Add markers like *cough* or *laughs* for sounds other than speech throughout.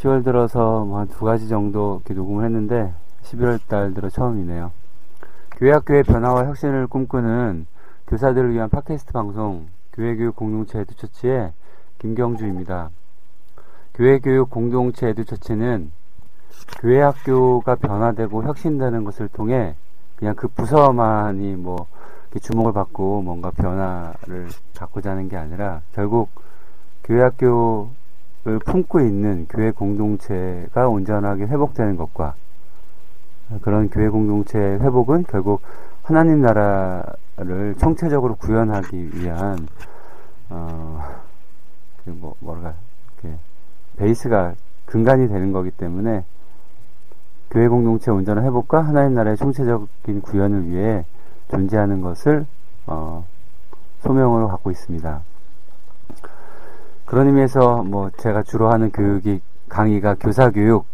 10월 들어서 뭐 한 두 가지 정도 이렇게 녹음을 했는데 11월 달 들어 처음이네요. 교회학교의 변화와 혁신을 꿈꾸는 교사들을 위한 팟캐스트 방송 교회교육 공동체 에듀처치의 김경주입니다. 교회교육 공동체 에듀처치는 교회학교가 변화되고 혁신되는 것을 통해 그냥 그 부서만이 뭐 주목을 받고 뭔가 변화를 갖고자 하는 게 아니라 결국 교회학교 를 품고 있는 교회 공동체가 온전하게 회복되는 것과 그런 교회 공동체 회복은 결국 하나님 나라를 총체적으로 구현하기 위한 어 뭐 뭐랄까 이렇게 베이스가 근간이 되는 거기 때문에 교회 공동체 온전한 회복과 하나님 나라의 총체적인 구현을 위해 존재하는 것을 어, 소명으로 갖고 있습니다. 그런 의미에서 뭐 제가 주로 하는 교육이 강의가 교사 교육,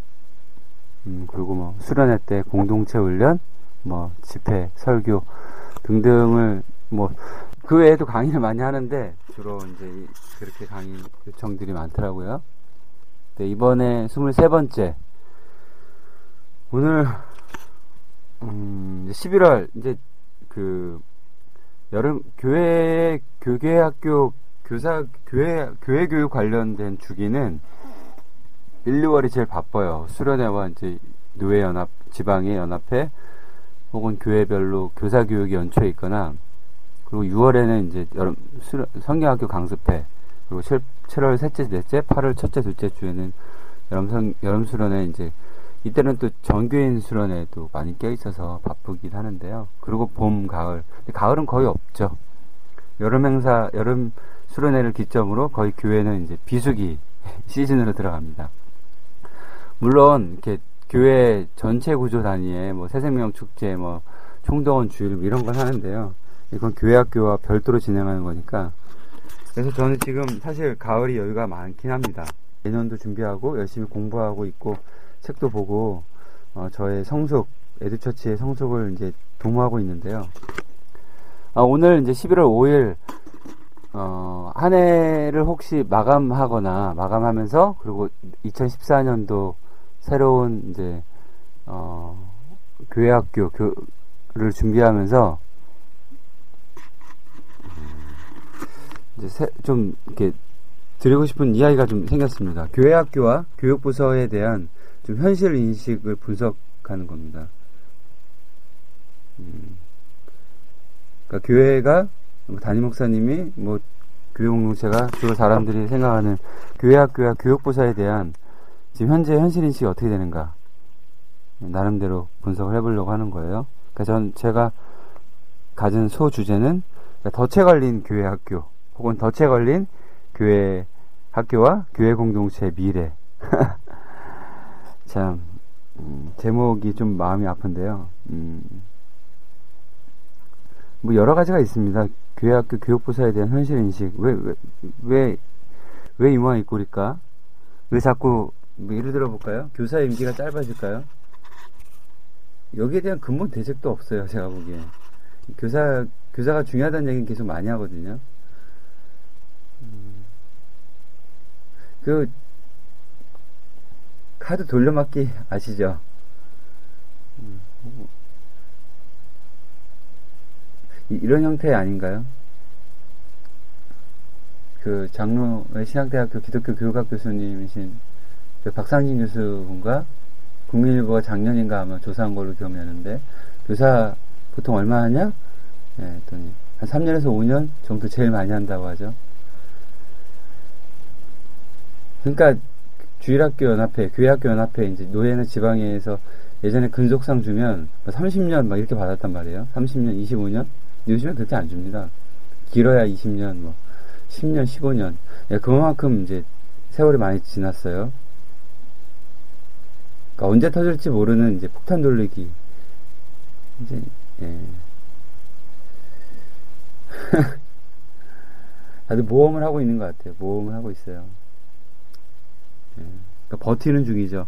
음, 그리고 뭐 수련회 때 공동체 훈련, 뭐 집회, 설교 등등을 뭐 그 외에도 강의를 많이 하는데 주로 이제 그렇게 강의 요청들이 많더라고요. 네, 이번에 23번째 오늘 음, 11월 이제 그 여름 교회 교계 학교 교사 교회 교회 교육 관련된 주기는 1, 2월이 제일 바빠요. 수련회와 이제 노회 연합 지방의 연합회 혹은 교회별로 교사 교육이 연초에 있거나 그리고 6월에는 이제 여름 수련, 성경학교 강습회 그리고 7, 7월 셋째 넷째 8월 첫째 둘째 주에는 여름 성 여름 수련회 이제 이때는 또 정교인 수련회도 많이 껴 있어서 바쁘긴 하는데요. 그리고 봄, 가을. 가을은 거의 없죠. 여름 행사, 여름 수련회를 기점으로 거의 교회는 이제 비수기 *laughs* 시즌으로 들어갑니다. 물론, 이렇게 교회 전체 구조 단위에 뭐 새생명 축제, 뭐 총동원 주일 뭐 이런 건 하는데요. 이건 교회 학교와 별도로 진행하는 거니까. 그래서 저는 지금 사실 가을이 여유가 많긴 합니다. 내년도 준비하고 열심히 공부하고 있고 책도 보고 어, 저의 성숙 에듀처치의 성숙을 이제 도모하고 있는데요. 아, 오늘 이제 11월 5일 어, 한 해를 혹시 마감하거나 마감하면서 그리고 2014년도 새로운 이제 어, 교회학교 교를 준비하면서 이제 새, 좀 이렇게 드리고 싶은 이야기가 좀 생겼습니다. 교회 학교와 교육부서에 대한 좀 현실 인식을 분석하는 겁니다. 음, 그러니까 교회가 뭐 담임 목사님이 뭐 교육 공동체가 주로 사람들이 생각하는 교회학교와 교육부서에 대한 지금 현재 현실 인식이 어떻게 되는가 나름대로 분석을 해보려고 하는 거예요. 그러니까 전 제가 가진 소 주제는 그러니까 덫에 걸린 교회 학교 혹은 덫에 걸린 교회 학교와 교회 공동체의 미래. *laughs* 참, 음, 제목이 좀 마음이 아픈데요. 음, 뭐 여러 가지가 있습니다. 교회 학교 교육부서에 대한 현실 인식. 왜, 왜, 왜, 왜 이모양 이꼴일까? 왜 자꾸, 뭐 예를 들어 볼까요? 교사 임기가 짧아질까요? 여기에 대한 근본 대책도 없어요, 제가 보기에. 교사, 교사가 중요하다는 얘기는 계속 많이 하거든요. 그 카드 돌려막기 아시죠? 이런 형태 아닌가요? 그 장로의 신학대학교 기독교 교육학 교수님이신 그 박상진 교수분과 국민일보가 작년인가 아마 조사한 걸로 기억나는데 교사 보통 얼마 하냐? 예, 했더니 한 3년에서 5년 정도 제일 많이 한다고 하죠. 그러니까 주일학교 연합회, 교회학교 연합회 이제 노예나 지방에서 예전에 근속상 주면 30년 뭐막 이렇게 받았단 말이에요. 30년, 25년. 요즘엔 그렇게 안 줍니다. 길어야 20년, 뭐 10년, 15년. 예, 그만큼 이제 세월이 많이 지났어요. 그러니까 언제 터질지 모르는 이제 폭탄 돌리기. 이제 예. *laughs* 다들 모험을 하고 있는 것 같아요. 모험을 하고 있어요. 예. 그러니까 버티는 중이죠.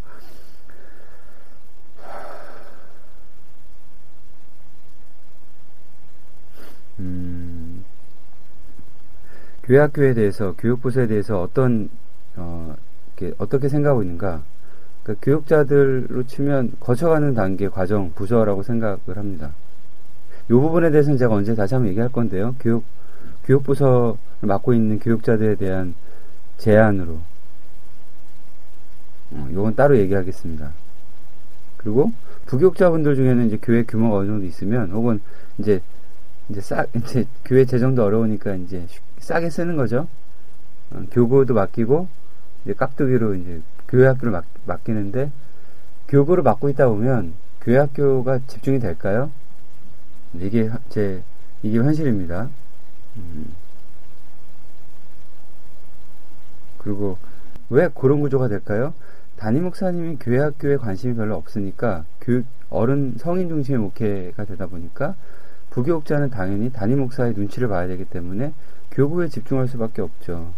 교회학교에 대해서, 교육부서에 대해서 어떤, 어, 어떻게 생각하고 있는가. 그러니까 교육자들로 치면 거쳐가는 단계, 과정, 부서라고 생각을 합니다. 이 부분에 대해서는 제가 언제 다시 한번 얘기할 건데요. 교육, 교육부서를 맡고 있는 교육자들에 대한 제안으로. 어, 요건 따로 얘기하겠습니다. 그리고 부교육자분들 중에는 이제 교회 규모가 어느 정도 있으면 혹은 이제 이제 싸 이제 교회 재정도 어려우니까 이제 싸게 쓰는 거죠. 어, 교구도 맡기고 이제 깍두기로 이제 교회 학교를 맡, 맡기는데 교구를 맡고 있다 보면 교회 학교가 집중이 될까요? 이게 제 이게 현실입니다. 음. 그리고 왜 그런 구조가 될까요? 담임 목사님이 교회 학교에 관심이 별로 없으니까 교육 어른 성인 중심의 목회가 되다 보니까 부교육자는 당연히 담임 목사의 눈치를 봐야 되기 때문에 교구에 집중할 수밖에 없죠.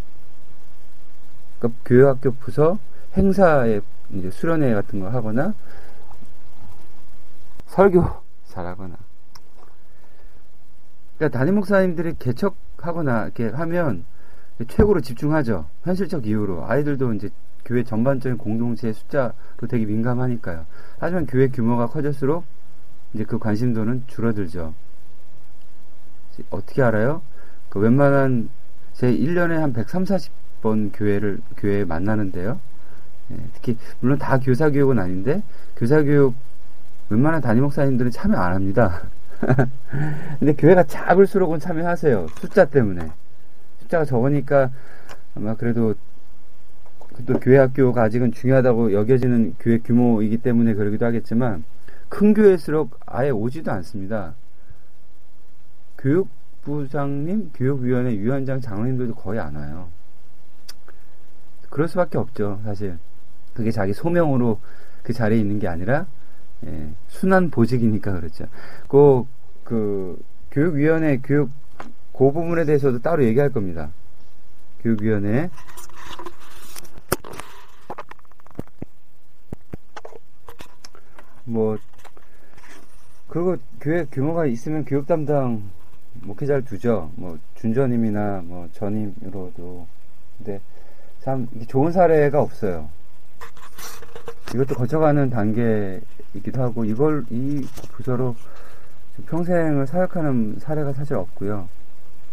그러니까 교회 학교 부서 행사에 이제 수련회 같은 거 하거나 설교 잘하거나 그러니까 담임 목사님들이 개척하거나 이렇게 하면 최고로 집중하죠. 현실적 이유로 아이들도 이제 교회 전반적인 공동체의 숫자로 되게 민감하니까요. 하지만 교회 규모가 커질수록 이제 그 관심도는 줄어들죠. 어떻게 알아요? 그 웬만한 제 1년에 한 130, 40번 교회를 교회에 만나는데요. 예, 특히 물론 다 교사 교육은 아닌데 교사 교육 웬만한 담임 목사님들은 참여 안 합니다. *laughs* 근데 교회가 작을수록은 참여하세요. 숫자 때문에. 숫자가 적으니까 아마 그래도 또 교회 학교가 아직은 중요하다고 여겨지는 교회 규모이기 때문에 그러기도 하겠지만 큰 교회일수록 아예 오지도 않습니다. 교육 부장님, 교육위원회 위원장, 장로님들도 거의 안 와요. 그럴 수밖에 없죠, 사실. 그게 자기 소명으로 그 자리에 있는 게 아니라 예, 순한 보직이니까 그렇죠. 그, 그 교육위원회 교육 그 부분에 대해서도 따로 얘기할 겁니다. 교육위원회 뭐 그리고 교회 규모가 있으면 교육 담당 목회자를 두죠. 뭐 준전임이나 뭐 전임으로도 근데 참 좋은 사례가 없어요. 이것도 거쳐가는 단계이기도 하고 이걸 이 부서로 평생을 사역하는 사례가 사실 없고요.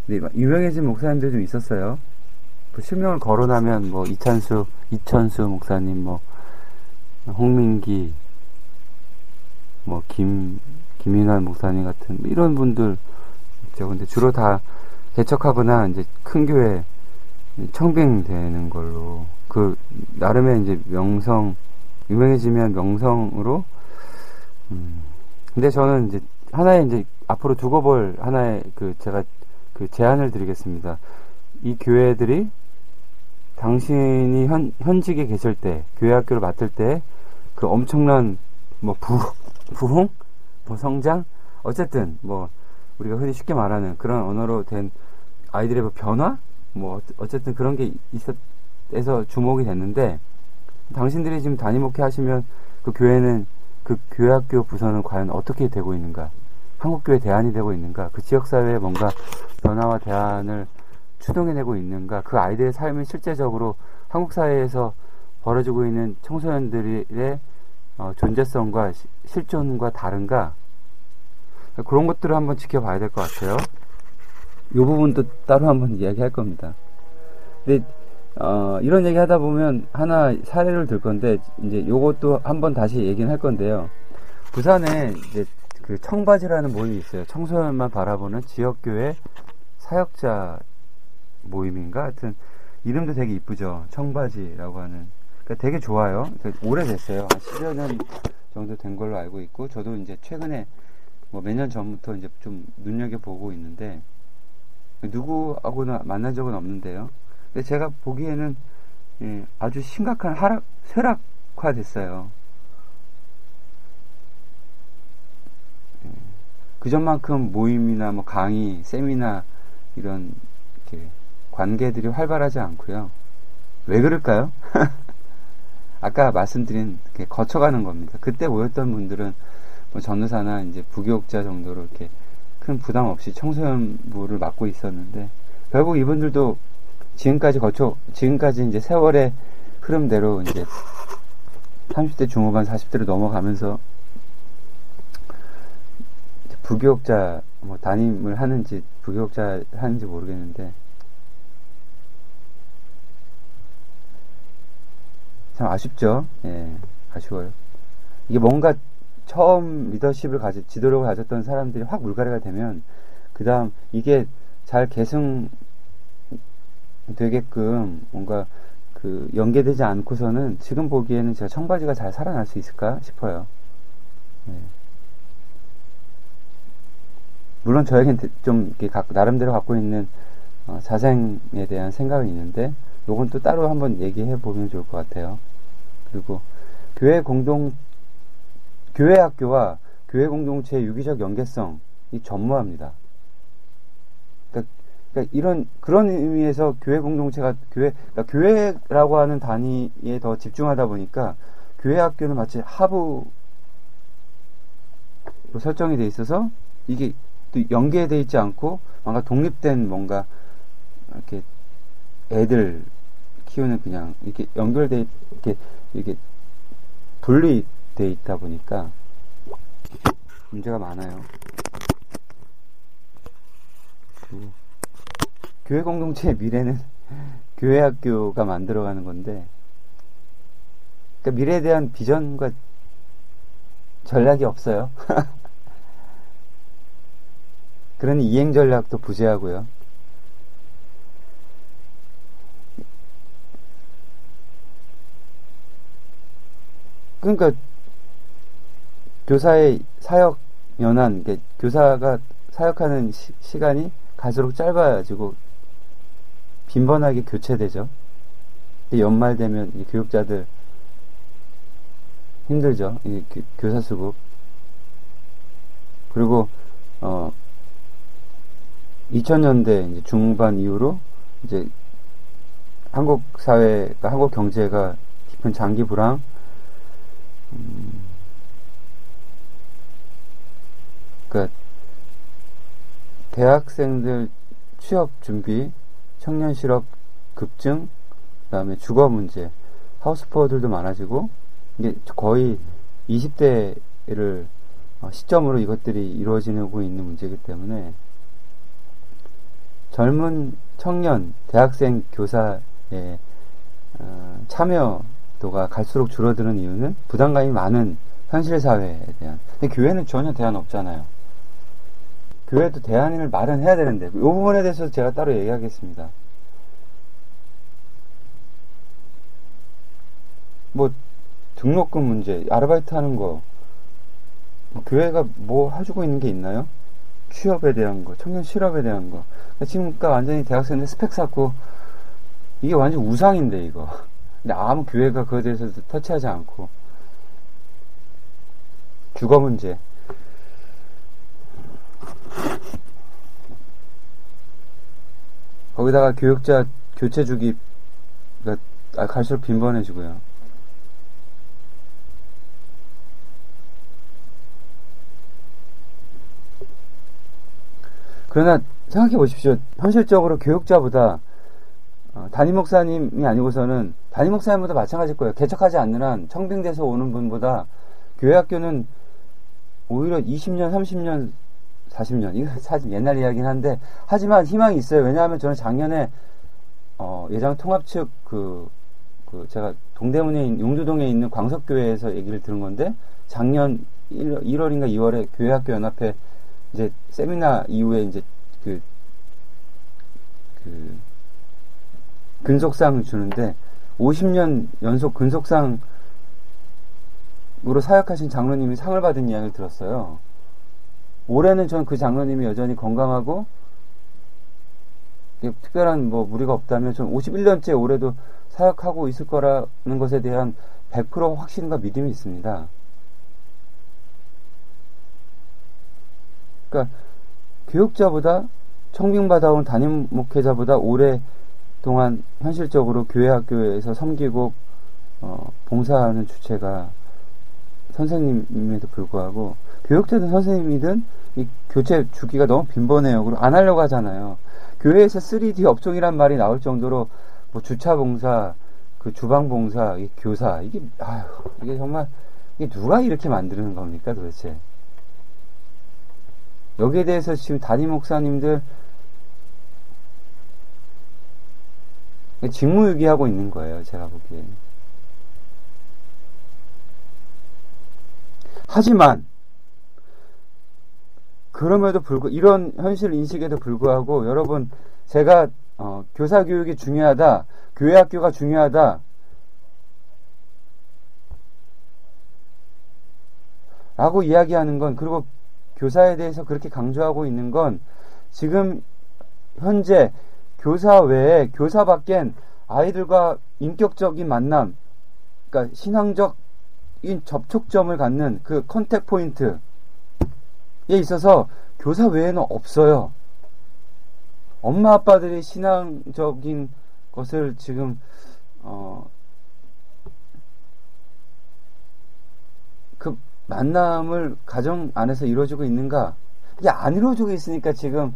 근데 유명해진 목사님들 좀 있었어요. 그 실명을 거론하면 뭐 이찬수, 이천수 목사님, 뭐 홍민기, 뭐 김, 김인환 목사님 같은 이런 분들 있죠. 근데 주로 다 개척하거나 이제 큰 교회 청빙되는 걸로 그 나름의 이제 명성 유명해지면 명성으로 음 근데 저는 이제 하나의 이제 앞으로 두고 볼 하나의 그 제가 그 제안을 드리겠습니다. 이 교회들이 당신이 현, 현직에 계실 때, 교회 학교를 맡을 때, 그 엄청난, 뭐, 부, 부흥? 뭐, 성장? 어쨌든, 뭐, 우리가 흔히 쉽게 말하는 그런 언어로 된 아이들의 뭐 변화? 뭐 어쨌든 그런 게 있어서 주목이 됐는데 당신들이 지금 담임 목회 하시면 그 교회는 그 교회 학교 부서는 과연 어떻게 되고 있는가? 한국교회 대안이 되고 있는가? 그 지역사회에 뭔가 변화와 대안을 추동해내고 있는가? 그 아이들의 삶이 실제적으로 한국 사회에서 벌어지고 있는 청소년들의 어, 존재성과 시, 실존과 다른가? 그런 것들을 한번 지켜봐야 될 것 같아요. 이 부분도 따로 한번 이야기할 겁니다. 근데 어, 이런 얘기 하다 보면 하나 사례를 들 건데 이제 요것도 한번 다시 얘기는 할 건데요. 부산에 이제 그 청바지라는 모임이 있어요. 청소년만 바라보는 지역교회 사역자 모임인가? 하여튼 이름도 되게 이쁘죠. 청바지라고 하는. 그러니까 되게 좋아요. 그러니까 오래됐어요. 한 10여 년 정도 된 걸로 알고 있고 저도 이제 최근에 뭐 몇 년 전부터 이제 좀 눈여겨보고 있는데 누구하고나 만난 적은 없는데요. 근데 제가 보기에는 예, 아주 심각한 하락, 쇠락화 됐어요. 예, 그전만큼 모임이나 뭐 강의, 세미나 이런 관계들이 활발하지 않고요. 왜 그럴까요? *laughs* 아까 말씀드린 거쳐가는 겁니다. 그때 모였던 분들은 뭐 전도사나 이제 부교육자 정도로 이렇게 큰 부담 없이 청소년부를 맡고 있었는데 결국 이분들도 지금까지 거쳐 지금까지 이제 세월의 흐름대로 이제 30대 중후반 40대로 넘어가면서 부교육자 뭐 담임을 하는지 부교육자 하는지 모르겠는데 참 아쉽죠. 예, 아쉬워요. 이게 뭔가 처음 리더십을 가지, 지도력을 가졌던 사람들이 확 물갈이가 되면, 그 다음, 이게 잘 계승 되게끔 뭔가 그 연계되지 않고서는 지금 보기에는 제가 청바지가 잘 살아날 수 있을까 싶어요. 네. 물론 저에겐 좀 나름대로 갖고 있는 어, 자생에 대한 생각은 있는데, 요건 또 따로 한번 얘기해 보면 좋을 것 같아요. 그리고 교회 공동 교회 학교와 교회 공동체의 유기적 연계성이 전무합니다. 그러니까, 그러니까, 이런 그런 의미에서 교회 공동체가 교회 그러니까 교회라고 하는 단위에 더 집중하다 보니까 교회 학교는 마치 하부로 설정이 돼 있어서 이게 또 연계돼 있지 않고 뭔가 독립된 뭔가 이렇게 애들 키우는 그냥 이렇게 연결돼 이렇게 이렇게 분리 돼 있다 보니까 문제가 많아요. 교회 공동체의 미래는 *laughs* 교회 학교가 만들어가는 건데, 그러니까 미래에 대한 비전과 전략이 없어요. *laughs* 그런 이행 전략도 부재하고요. 그러니까 교사의 사역 연한 교사가 사역하는 시, 간이 갈수록 짧아지고 빈번하게 교체되죠. 연말 되면 교육자들 힘들죠. 교사 수급. 그리고 어 2000년대 중반 이후로 이제 한국 사회가 한국 경제가 깊은 장기 불황 음, 그러니까 대학생들 취업 준비, 청년 실업 급증, 그다음에 주거 문제, 하우스포어들도 많아지고 이게 거의 20대를 어, 시점으로 이것들이 이루어지고 있는 문제이기 때문에 젊은 청년, 대학생 교사의 어, 참여 도가 갈수록 줄어드는 이유는 부담감이 많은 현실 사회에 대한. 근데 교회는 전혀 대안 없잖아요. 교회도 대안을 마련해야 되는데, 이 부분에 대해서 제가 따로 얘기하겠습니다. 뭐, 등록금 문제, 아르바이트 하는 거, 뭐 교회가 뭐 해주고 있는 게 있나요? 취업에 대한 거, 청년 실업에 대한 거. 지금 그러니까 완전히 대학생들 스펙 쌓고, 이게 완전 우상인데, 이거. 근데 아무 교회가 그거에 대해서 터치하지 않고 주거 문제 거기다가 교육자 교체 주기가 갈수록 빈번해지고요. 그러나 생각해 보십시오. 현실적으로 교육자보다 어, 담임 목사님이 아니고서는 담임 목사님보다 마찬가지일 거예요. 개척하지 않는 한 청빙돼서 오는 분보다 교회 학교는 오히려 20년, 30년, 40년 이거 사실 옛날 이야기긴 한데 하지만 희망이 있어요. 왜냐하면 저는 작년에 어, 예장 통합 측 그, 그 제가 동대문에 용두동에 있는 광석교회에서 얘기를 들은 건데 작년 1, 1월인가 2월에 교회학교 연합회 이제 세미나 이후에 이제 그, 그, 근속상 주는데 50년 연속 근속상으로 사역하신 장로님이 상을 받은 이야기를 들었어요. 올해는 전 그 장로님이 여전히 건강하고 특별한 뭐 무리가 없다면 전 51년째 올해도 사역하고 있을 거라는 것에 대한 100% 확신과 믿음이 있습니다. 그러니까 교육자보다 청빙받아온 담임 목회자보다 오랫동안 현실적으로 교회 학교에서 섬기고 어, 봉사하는 주체가 선생님임에도 불구하고 교육자든 선생님이든 이 교체 주기가 너무 빈번해요. 그리고 안 하려고 하잖아요. 교회에서 3D 업종이란 말이 나올 정도로 뭐 주차 봉사, 그 주방 봉사, 교사 이게 아유 이게 정말 이게 누가 이렇게 만드는 겁니까 도대체? 여기에 대해서 지금 담임 목사님들 직무유기하고 있는 거예요. 제가 보기에. 하지만 그럼에도 불구 이런 현실 인식에도 불구하고 여러분 제가 어, 교사 교육이 중요하다, 교회 학교가 중요하다. 라고 이야기하는 건 그리고 교사에 대해서 그렇게 강조하고 있는 건 지금 현재 교사 외에 교사 밖엔 아이들과 인격적인 만남, 그러니까 신앙적인 접촉점을 갖는 그 contact point에 있어서 교사 외에는 없어요. 엄마 아빠들이 신앙적인 것을 지금 어, 그 만남을 가정 안에서 이루어지고 있는가? 이게 안 이루어지고 있으니까 지금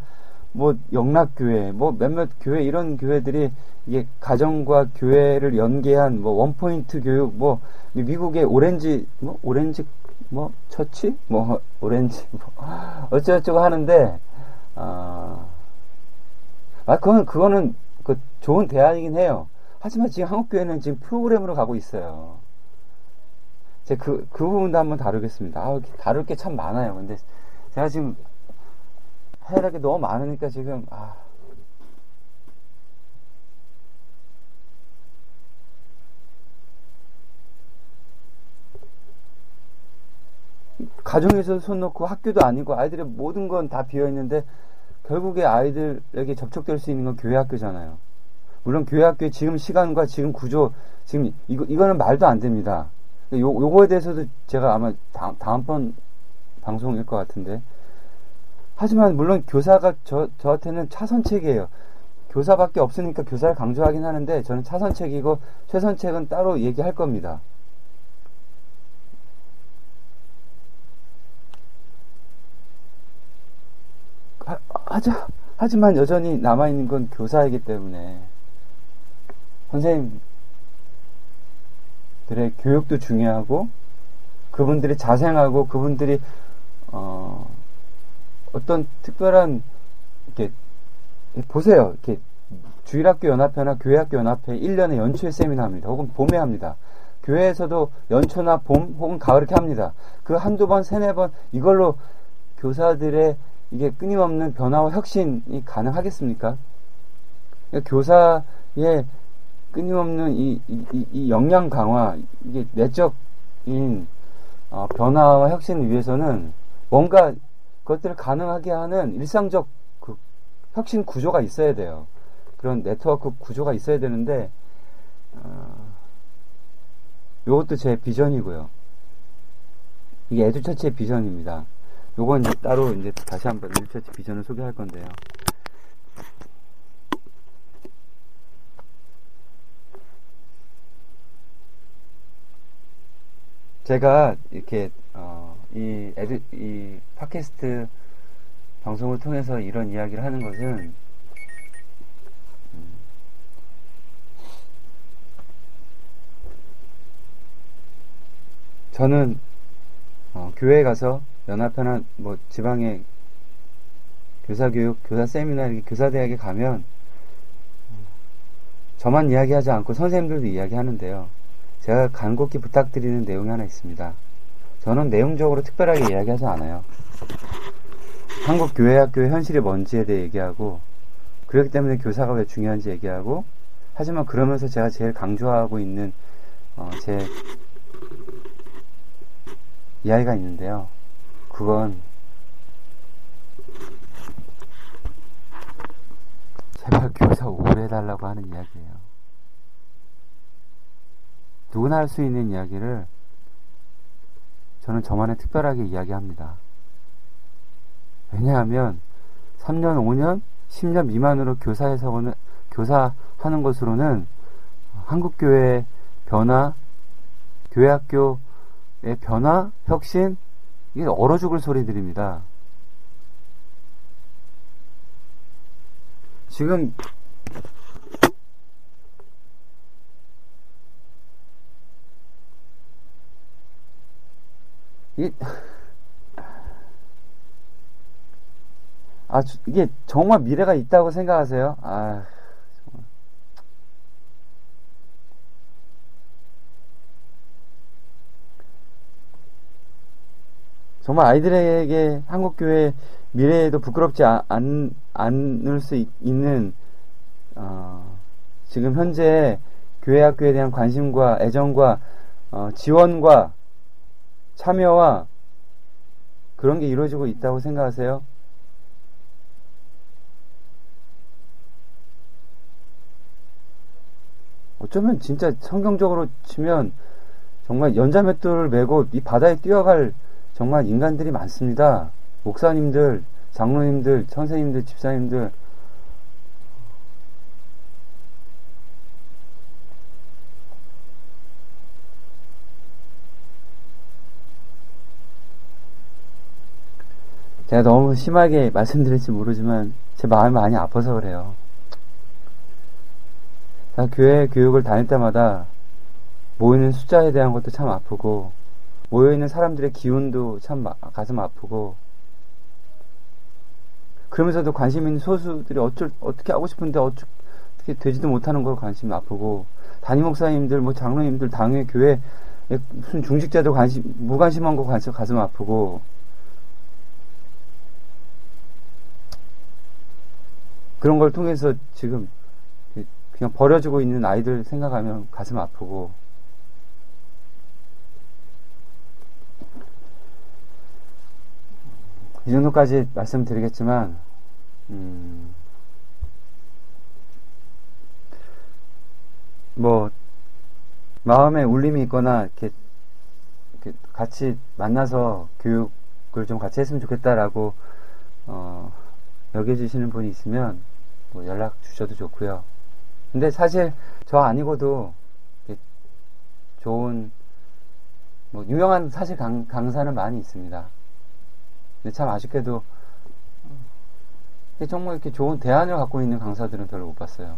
뭐 영락교회, 뭐 몇몇 교회 이런 교회들이 이게 가정과 교회를 연계한 뭐 one point 교육, 뭐 미국의 오렌지 뭐 오렌지 뭐 처치, 뭐 오렌지 뭐 어쩌고저쩌고 하는데 아, 아 그건 그거는 그 좋은 대안이긴 해요. 하지만 지금 한국 교회는 지금 프로그램으로 가고 있어요. 제가 그, 그 부분도 한번 다루겠습니다. 아, 다룰 게 참 많아요. 근데 제가 지금 해야 할게 너무 많으니까 지금, 아. 가정에서 손 놓고 학교도 아니고 아이들의 모든 건 다 비어 있는데 결국에 아이들에게 접촉될 수 있는 건 교회 학교잖아요. 물론 교회 학교의 지금 시간과 지금 구조, 지금 이거, 이거는 말도 안 됩니다. 요, 요거에 대해서도 제가 아마 다, 다음번 방송일 것 같은데. 하지만 물론 교사가 저, 저한테는 차선책이에요. 교사밖에 없으니까 교사를 강조하긴 하는데 저는 차선책이고 최선책은 따로 얘기할 겁니다. 하, 하자, 하지만 여전히 남아있는 건 교사이기 때문에 선생님 그들의 교육도 중요하고 그분들이 자생하고 그분들이 어, 어떤 특별한 이렇게 보세요. 이렇게 주일학교 연합회나 교회학교 연합회 1년에 연초에 세미나 합니다. 혹은 봄에 합니다. 교회에서도 연초나 봄 혹은 가을 이렇게 합니다. 그 한두 번, 세네 번 이걸로 교사들의 이게 끊임없는 변화와 혁신이 가능하겠습니까? 그러니까 교사의 끊임없는 이, 이, 이 역량 강화, 이게 내적인 어, 변화와 혁신을 위해서는 뭔가 그것들을 가능하게 하는 일상적 그 혁신 구조가 있어야 돼요. 그런 네트워크 구조가 있어야 되는데, 어, 요것도 제 비전이고요. 이게 에듀처치의 비전입니다. 요건 이제 따로 이제 다시 한번 에듀처치 비전을 소개할 건데요. 제가 이렇게 어, 이 에드 이 팟캐스트 방송을 통해서 이런 이야기를 하는 것은 음, 저는 어, 교회에 가서 연합회나 뭐 지방의 교사교육, 교사 세미나 이렇게 교사대학에 가면 저만 이야기하지 않고 선생님들도 이야기하는데요. 제가 간곡히 부탁드리는 내용이 하나 있습니다. 저는 내용적으로 특별하게 이야기하지 않아요. 한국 교회학교의 현실이 뭔지에 대해 얘기하고 그렇기 때문에 교사가 왜 중요한지 얘기하고 하지만 그러면서 제가 제일 강조하고 있는 어, 제 이야기가 있는데요. 그건 제발 교사 오래 해달라고 하는 이야기예요. 누구나 할 수 있는 이야기를 저는 저만의 특별하게 이야기합니다. 왜냐하면 3년, 5년, 10년 미만으로 교사에서는 교사하는 것으로는 한국 교회의 변화, 교회 학교의 변화, 혁신 이게 얼어 죽을 소리들입니다. 지금 이 아, 이게 정말 미래가 있다고 생각하세요? 아, 정말. 정말 아이들에게 한국 교회 미래에도 부끄럽지 않, 않을 수 있 는, 어, 지금 현재 교회 학교에 대한 관심과 애정과 어, 지원과 참여와 그런 게 이루어지고 있다고 생각하세요? 어쩌면 진짜 성경적으로 치면 정말 연자맷돌을 메고 이 바다에 뛰어갈 정말 인간들이 많습니다. 목사님들, 장로님들, 선생님들, 집사님들. 제가 너무 심하게 말씀드릴지 모르지만 제 마음이 많이 아파서 그래요. 자, 교회 교육을 다닐 때마다 모이는 숫자에 대한 것도 참 아프고 모여있는 사람들의 기운도 참 가슴 아프고 그러면서도 관심 있는 소수들이 어쩔 어떻게 하고 싶은데 어떻게 되지도 못하는 거 관심 아프고 담임 목사님들 뭐 장로님들 당회 교회 무슨 중직자도 관심 무관심한 거 관심 가슴 아프고 그런 걸 통해서 지금 그냥 버려지고 있는 아이들 생각하면 가슴 아프고 이 정도까지 말씀드리겠지만, 음, 뭐, 마음에 울림이 있거나, 이렇게, 이렇게, 같이 만나서 교육을 좀 같이 했으면 좋겠다라고, 어, 여겨주시는 분이 있으면, 뭐 연락 주셔도 좋고요. 근데 사실 저 아니고도, 좋은, 뭐, 유명한 사실 강, 강사는 많이 있습니다. 근데 참 아쉽게도 정말 이렇게 좋은 대안을 갖고 있는 강사들은 별로 못 봤어요.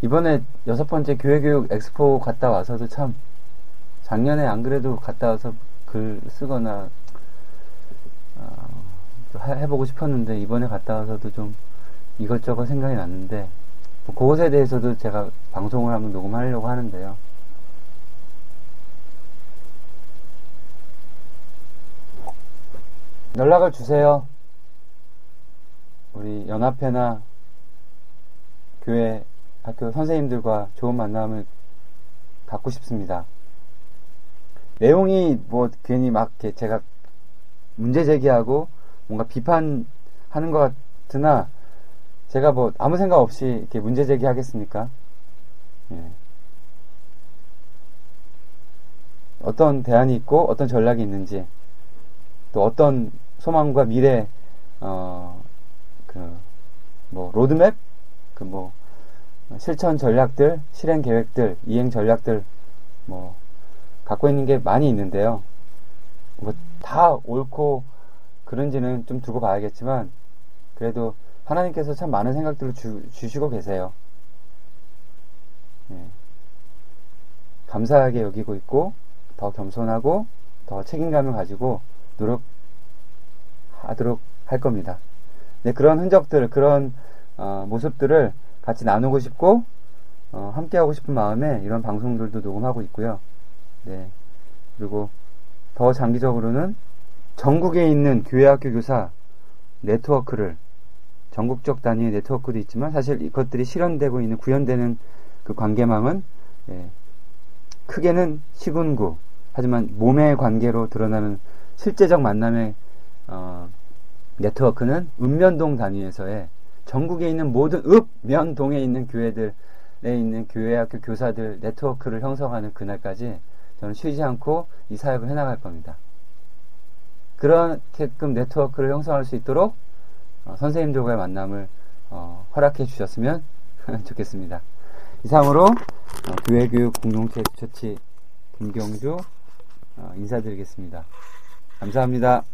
이번에 여섯 번째 교회교육 엑스포 갔다 와서도 참 작년에 안 그래도 갔다 와서 글 쓰거나 어, 해보고 싶었는데 이번에 갔다 와서도 좀 이것저것 생각이 났는데 뭐 그것에 대해서도 제가 방송을 한번 녹음하려고 하는데요. 연락을 주세요. 우리 연합회나 교회 학교 선생님들과 좋은 만남을 갖고 싶습니다. 내용이 뭐 괜히 막 제가 문제 제기하고 뭔가 비판하는 것 같으나 제가 뭐 아무 생각 없이 이렇게 문제 제기하겠습니까? 예. 어떤 대안이 있고 어떤 전략이 있는지 또 어떤 소망과 미래 어 그 뭐 로드맵? 그 뭐 실천 전략들 실행 계획들 이행 전략들 뭐 갖고 있는 게 많이 있는데요. 뭐 다 옳고 그런지는 좀 두고 봐야겠지만 그래도 하나님께서 참 많은 생각들을 주, 주시고 계세요. 예. 감사하게 여기고 있고 더 겸손하고 더 책임감을 가지고 노력하도록 할 겁니다. 네, 그런 흔적들, 그런 어, 모습들을 같이 나누고 싶고 어, 함께하고 싶은 마음에 이런 방송들도 녹음하고 있고요. 네. 그리고 더 장기적으로는 전국에 있는 교회학교 교사 네트워크를 전국적 단위의 네트워크도 있지만 사실 이것들이 실현되고 있는 구현되는 그 관계망은 예, 크게는 시군구 하지만 몸의 관계로 드러나는 실제적 만남의 어, 네트워크는 읍면동 단위에서의 전국에 있는 모든 읍면동에 있는 교회들에 있는 교회학교 교사들 네트워크를 형성하는 그날까지 저는 쉬지 않고 이 사역을 해나갈 겁니다. 그렇게끔 네트워크를 형성할 수 있도록 어, 선생님들과의 만남을 어, 허락해 주셨으면 *laughs* 좋겠습니다. 이상으로 어, 교회교육 공동체 처치 김경주 어, 인사드리겠습니다. 감사합니다.